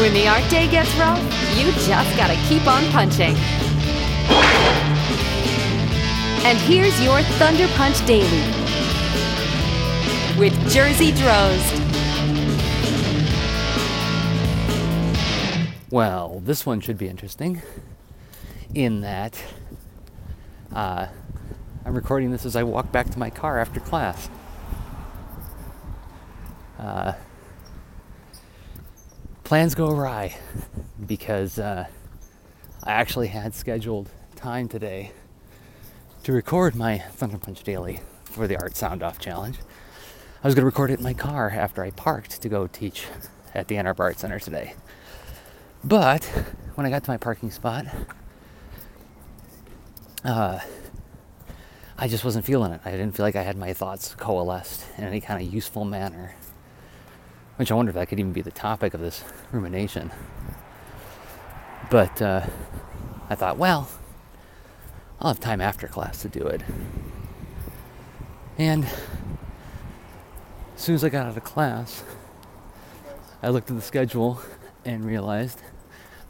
When the art day gets rough, you just gotta keep on punching. And here's your Thunder Punch Daily with Jerzy Drozd. Well, this one should be interesting in that uh, I'm recording this as I walk back to my car after class. Uh, plans go awry because uh, I actually had scheduled time today to record my Thunder Punch Daily for the Art Sound Off Challenge. I was going to record it in my car after I parked to go teach at the Ann Arbor Art Center today. But when I got to my parking spot, uh, I just wasn't feeling it. I didn't feel like I had my thoughts coalesced in any kind of useful manner. Which I wonder if that could even be the topic of this rumination. But uh, I thought, well, I'll have time after class to do it. And as soon as I got out of class, I looked at the schedule and realized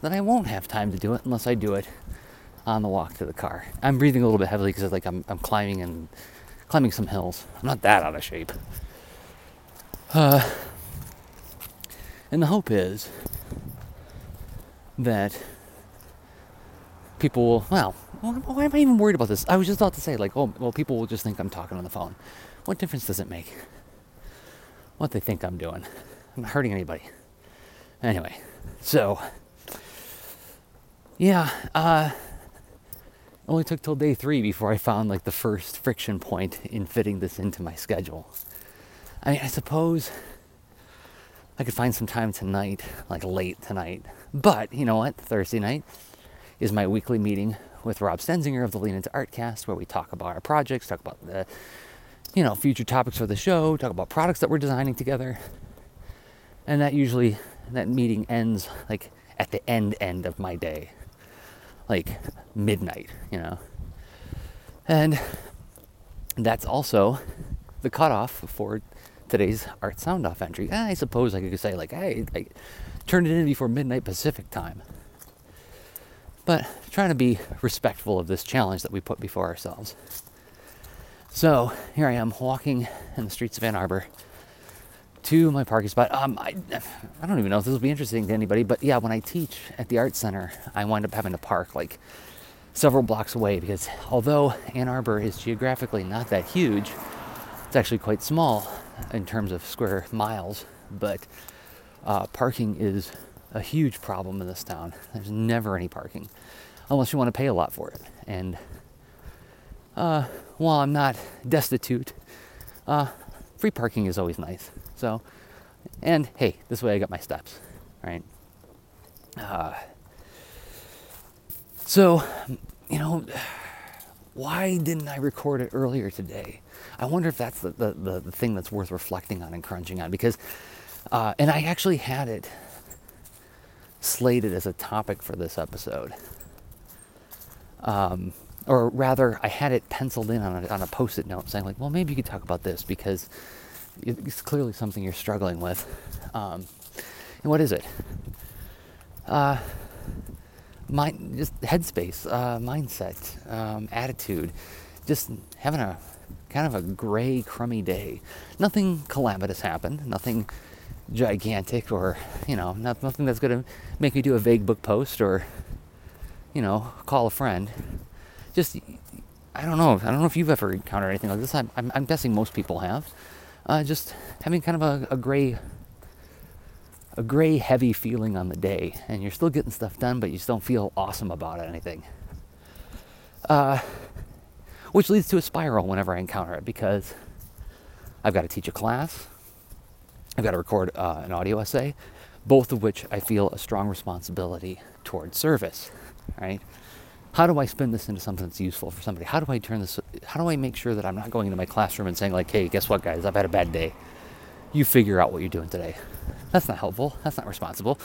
that I won't have time to do it unless I do it on the walk to the car. I'm breathing a little bit heavily because like I'm, I'm climbing and climbing some hills. I'm not that out of shape. Uh, and the hope is that people will, well, why am I even worried about this? I was just about to say, like, oh, well, people will just think I'm talking on the phone. What difference does it make? What they think I'm doing. I'm not hurting anybody. Anyway, so, yeah, uh, only took till day three before I found like the first friction point in fitting this into my schedule. I mean, I suppose I could find some time tonight, like late tonight. But you know what? Thursday night is my weekly meeting with Rob Stenzinger of the Lean Into Artcast, where we talk about our projects, talk about the you know future topics for the show, talk about products that we're designing together. And that usually that meeting ends like at the end end of my day like midnight, you know. And that's also the cutoff for today's art sound off entry. I suppose I could say like, hey, I turned it in before midnight Pacific time. But trying to be respectful of this challenge that we put before ourselves. So here I am walking in the streets of Ann Arbor to my parking spot. Um, I, I don't even know if this will be interesting to anybody, but yeah, when I teach at the art center, I wind up having to park like several blocks away because although Ann Arbor is geographically not that huge, it's actually quite small in terms of square miles, but uh, parking is a huge problem in this town. There's never any parking unless you want to pay a lot for it. And uh, while I'm not destitute, uh, free parking is always nice. So, and hey, this way I got my steps, right? Uh, so, you know, why didn't I record it earlier today? I wonder if that's the, the, the, the thing that's worth reflecting on and crunching on because, uh, and I actually had it slated as a topic for this episode. Um, or rather, I had it penciled in on a, on a post it note saying, like, well, maybe you could talk about this because it's clearly something you're struggling with. Um, and what is it? Uh, mind, just headspace, uh, mindset, um, attitude, just having a kind of a gray, crummy day. Nothing calamitous happened. Nothing gigantic, or you know, not, nothing that's going to make me do a vague book post or you know, call a friend. Just I don't know. I don't know if you've ever encountered anything like this. I'm, I'm, I'm guessing most people have uh, just having kind of a, a gray a gray heavy feeling on the day and you're still getting stuff done but you just don't feel awesome about it anything uh, which leads to a spiral whenever i encounter it because i've got to teach a class i've got to record uh, an audio essay both of which i feel a strong responsibility towards service right how do I spin this into something that's useful for somebody? How do I turn this? How do I make sure that I'm not going into my classroom and saying like, "Hey, guess what, guys? I've had a bad day. You figure out what you're doing today." That's not helpful. That's not responsible.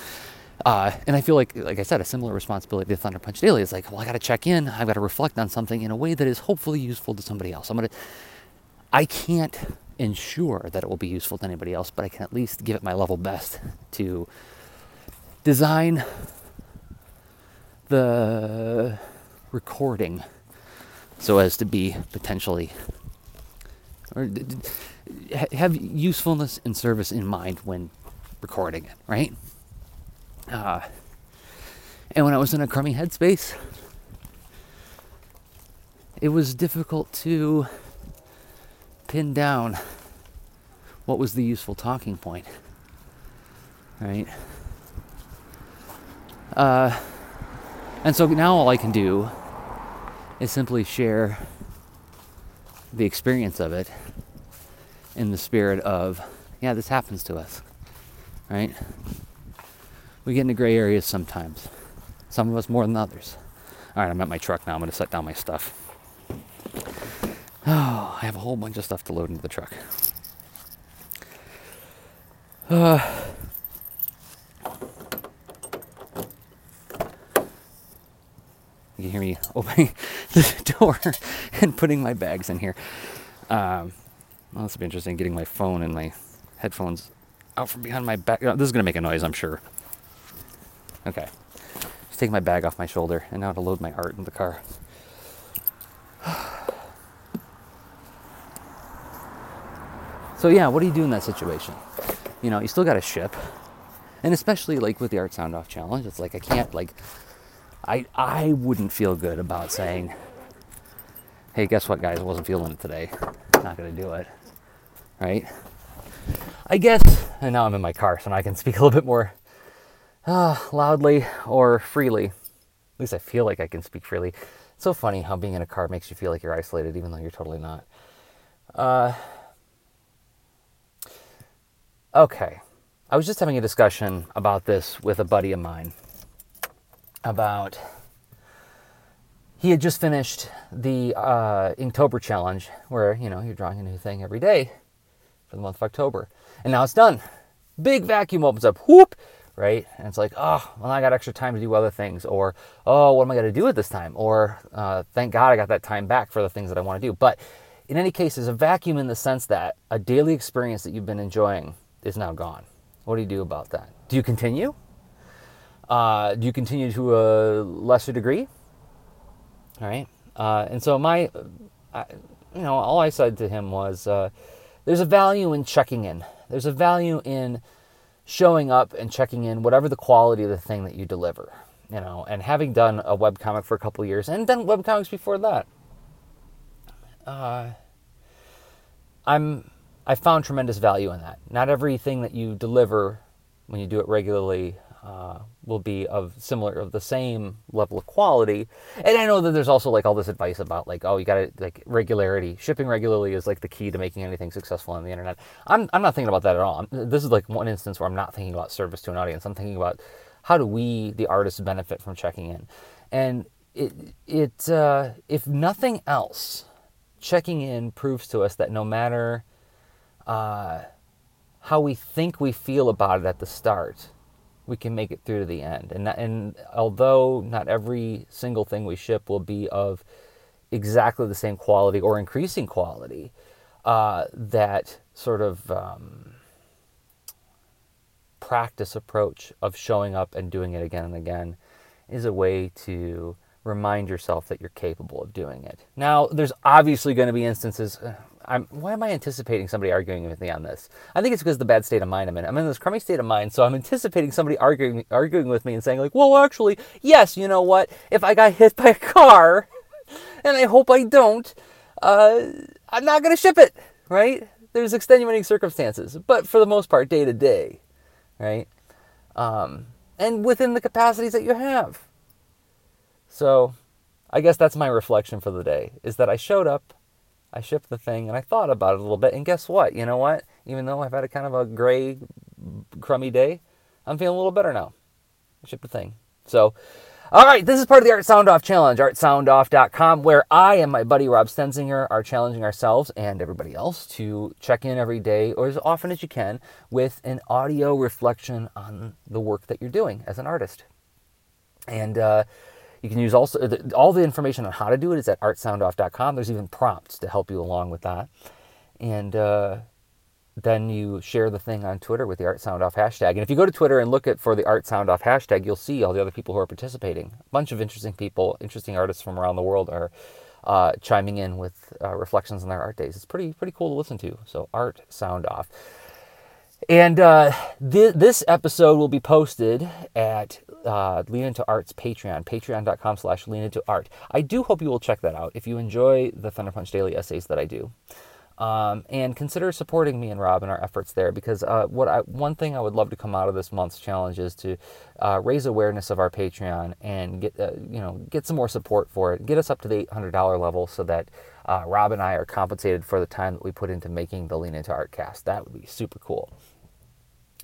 Uh, and I feel like, like I said, a similar responsibility to Thunder Punch Daily is like, well, I got to check in. I've got to reflect on something in a way that is hopefully useful to somebody else. I'm gonna. I can't ensure that it will be useful to anybody else, but I can at least give it my level best to design the recording so as to be potentially or have usefulness and service in mind when recording it, right? Uh, and when I was in a crummy headspace, it was difficult to pin down what was the useful talking point, right? Uh, and so now all I can do is simply share the experience of it in the spirit of, yeah, this happens to us, right? We get into gray areas sometimes, some of us more than others. All right, I'm at my truck now. I'm going to set down my stuff. Oh, I have a whole bunch of stuff to load into the truck. Uh, you can hear me opening the door and putting my bags in here. Um, well, this will be interesting getting my phone and my headphones out from behind my back. This is going to make a noise, I'm sure. Okay. Just take my bag off my shoulder and now to load my art in the car. so, yeah, what do you do in that situation? You know, you still got to ship. And especially like with the Art Sound Off challenge, it's like I can't like I I wouldn't feel good about saying, "Hey, guess what, guys? I wasn't feeling it today. Not gonna do it." Right? I guess, and now I'm in my car, so now I can speak a little bit more uh, loudly or freely. At least I feel like I can speak freely. It's so funny how being in a car makes you feel like you're isolated, even though you're totally not. Uh, okay. I was just having a discussion about this with a buddy of mine about he had just finished the uh, Inktober challenge where you know you're drawing a new thing every day for the month of October, and now it's done. Big vacuum opens up, whoop, right? And it's like, oh, well, I got extra time to do other things, or oh, what am I going to do at this time? Or uh, thank God I got that time back for the things that I want to do. But in any case, there's a vacuum in the sense that a daily experience that you've been enjoying is now gone. What do you do about that? Do you continue? Uh, do you continue to a lesser degree? All right. Uh, and so my, uh, you know, all I said to him was, uh, there's a value in checking in. There's a value in showing up and checking in, whatever the quality of the thing that you deliver. You know, and having done a web comic for a couple years and done web comics before that, uh, I'm I found tremendous value in that. Not everything that you deliver when you do it regularly uh, will be of similar of the same level of quality. And I know that there's also like all this advice about like oh you got to like regularity, shipping regularly is like the key to making anything successful on the internet. I'm I'm not thinking about that at all. This is like one instance where I'm not thinking about service to an audience. I'm thinking about how do we the artists benefit from checking in, and it it uh, if nothing else, checking in proves to us that no matter uh, how we think we feel about it at the start, we can make it through to the end. And, and although not every single thing we ship will be of exactly the same quality or increasing quality, uh, that sort of um, practice approach of showing up and doing it again and again is a way to remind yourself that you're capable of doing it. Now, there's obviously going to be instances. I'm, why am I anticipating somebody arguing with me on this? I think it's because of the bad state of mind I'm in. I'm in this crummy state of mind, so I'm anticipating somebody arguing arguing with me and saying like, "Well, actually, yes, you know what? If I got hit by a car, and I hope I don't, uh, I'm not going to ship it, right? There's extenuating circumstances, but for the most part, day to day, right? Um, and within the capacities that you have. So, I guess that's my reflection for the day: is that I showed up I shipped the thing and I thought about it a little bit. And guess what? You know what? Even though I've had a kind of a gray, crummy day, I'm feeling a little better now. I shipped the thing. So, all right, this is part of the Art Sound Off Challenge, artsoundoff.com, where I and my buddy Rob Stenzinger are challenging ourselves and everybody else to check in every day or as often as you can with an audio reflection on the work that you're doing as an artist. And, uh, you can use also all the information on how to do it is at artsoundoff.com. There's even prompts to help you along with that. And uh, then you share the thing on Twitter with the Art Sound Off hashtag. And if you go to Twitter and look at for the Art Sound Off hashtag, you'll see all the other people who are participating. A bunch of interesting people, interesting artists from around the world are uh, chiming in with uh, reflections on their art days. It's pretty pretty cool to listen to. So Art Sound Off. And uh, th- this episode will be posted at uh, Lean Into Art's Patreon, patreon.com slash lean into art. I do hope you will check that out if you enjoy the Thunder Punch Daily essays that I do. Um, and consider supporting me and Rob in our efforts there because uh, what I, one thing I would love to come out of this month's challenge is to uh, raise awareness of our Patreon and get uh, you know get some more support for it, get us up to the eight hundred dollar level so that uh, Rob and I are compensated for the time that we put into making the Lean Into Art cast. That would be super cool.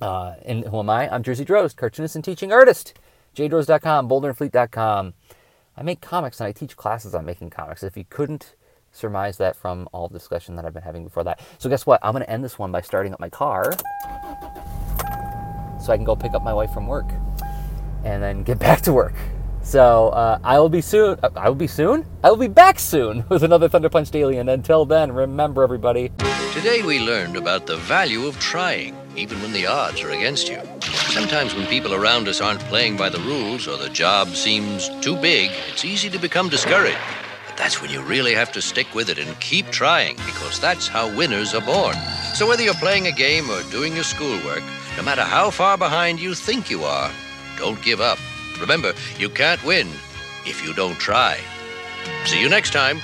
Uh, and who am I? I'm Jerzy Drozd, cartoonist and teaching artist. jdrozd.com, boulderandfleet.com. I make comics and I teach classes on making comics. If you couldn't surmise that from all the discussion that I've been having before that. So guess what? I'm going to end this one by starting up my car so I can go pick up my wife from work and then get back to work. So uh, I will be soon. Uh, I will be soon. I will be back soon with another Thunder Punch Daily. And until then, remember everybody. Today we learned about the value of trying, even when the odds are against you. Sometimes when people around us aren't playing by the rules or the job seems too big, it's easy to become discouraged. That's when you really have to stick with it and keep trying, because that's how winners are born. So whether you're playing a game or doing your schoolwork, no matter how far behind you think you are, don't give up. Remember, you can't win if you don't try. See you next time.